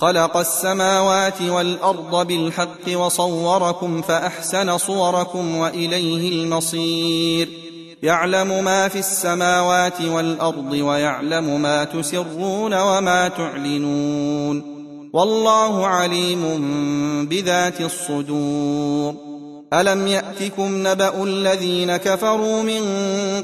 خلق السماوات والأرض بالحق وصوركم فأحسن صوركم وإليه المصير. يعلم ما في السماوات والأرض ويعلم ما تسرون وما تعلنون. والله عليم بذات الصدور. ألم يأتكم نبأ الذين كفروا من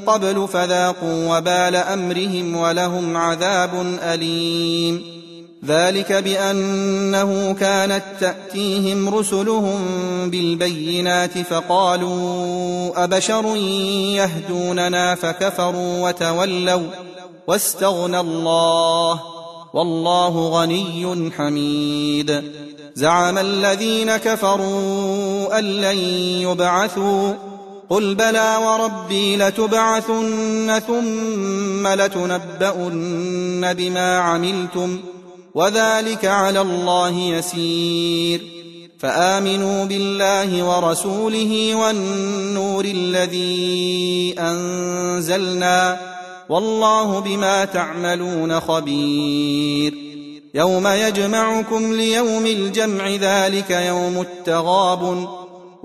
قبل فذاقوا وبال أمرهم ولهم عذاب أليم. ذلك بأنه كانت تأتيهم رسلهم بالبينات فقالوا أبشر يهدوننا فكفروا وتولوا واستغنى الله والله غني حميد زعم الذين كفروا أن لن يبعثوا قل بلى وربي لتبعثن ثم لتنبؤن بما عملتم وذلك على الله يسير. فآمنوا بالله ورسوله والنور الذي أنزلنا والله بما تعملون خبير. يوم يجمعكم ليوم الجمع ذلك يوم التغابن.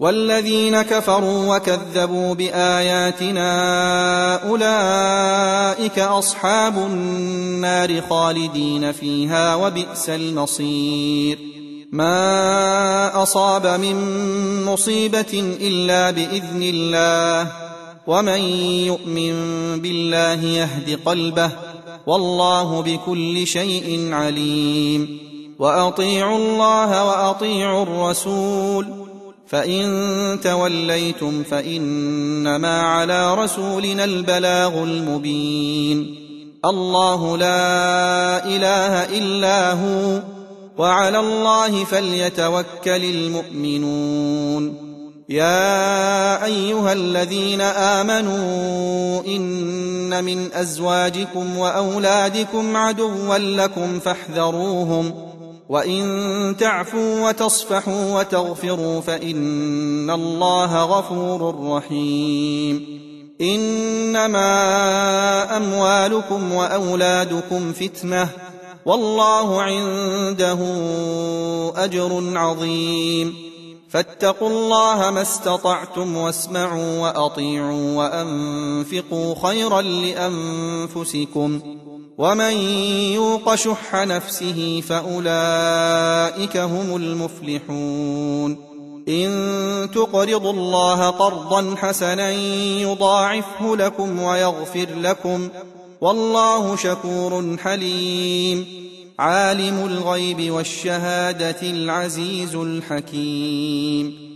والذين كفروا وكذبوا بآياتنا أولئك أصحاب النار خالدين فيها وبئس المصير. ما أصاب من مصيبة إلا بإذن الله. ومن يؤمن بالله يهد قلبه. والله بكل شيء عليم. وأطيعوا الله وأطيعوا الرسول. فإن توليتم فإنما على رسولنا البلاغ المبين. الله لا إله إلا هو وعلى الله فليتوكل المؤمنون. يا أيها الذين آمنوا إن من أزواجكم وأولادكم عدوا لكم فاحذروهم وان تعفوا وتصفحوا وتغفروا فان الله غفور رحيم انما اموالكم واولادكم فتنه والله عنده اجر عظيم فاتقوا الله ما استطعتم واسمعوا واطيعوا وانفقوا خيرا لانفسكم ومن يوق شح نفسه فأولئك هم المفلحون. إن تقرضوا الله قرضا حسنا يضاعفه لكم ويغفر لكم والله شكور حليم. عالم الغيب والشهادة العزيز الحكيم.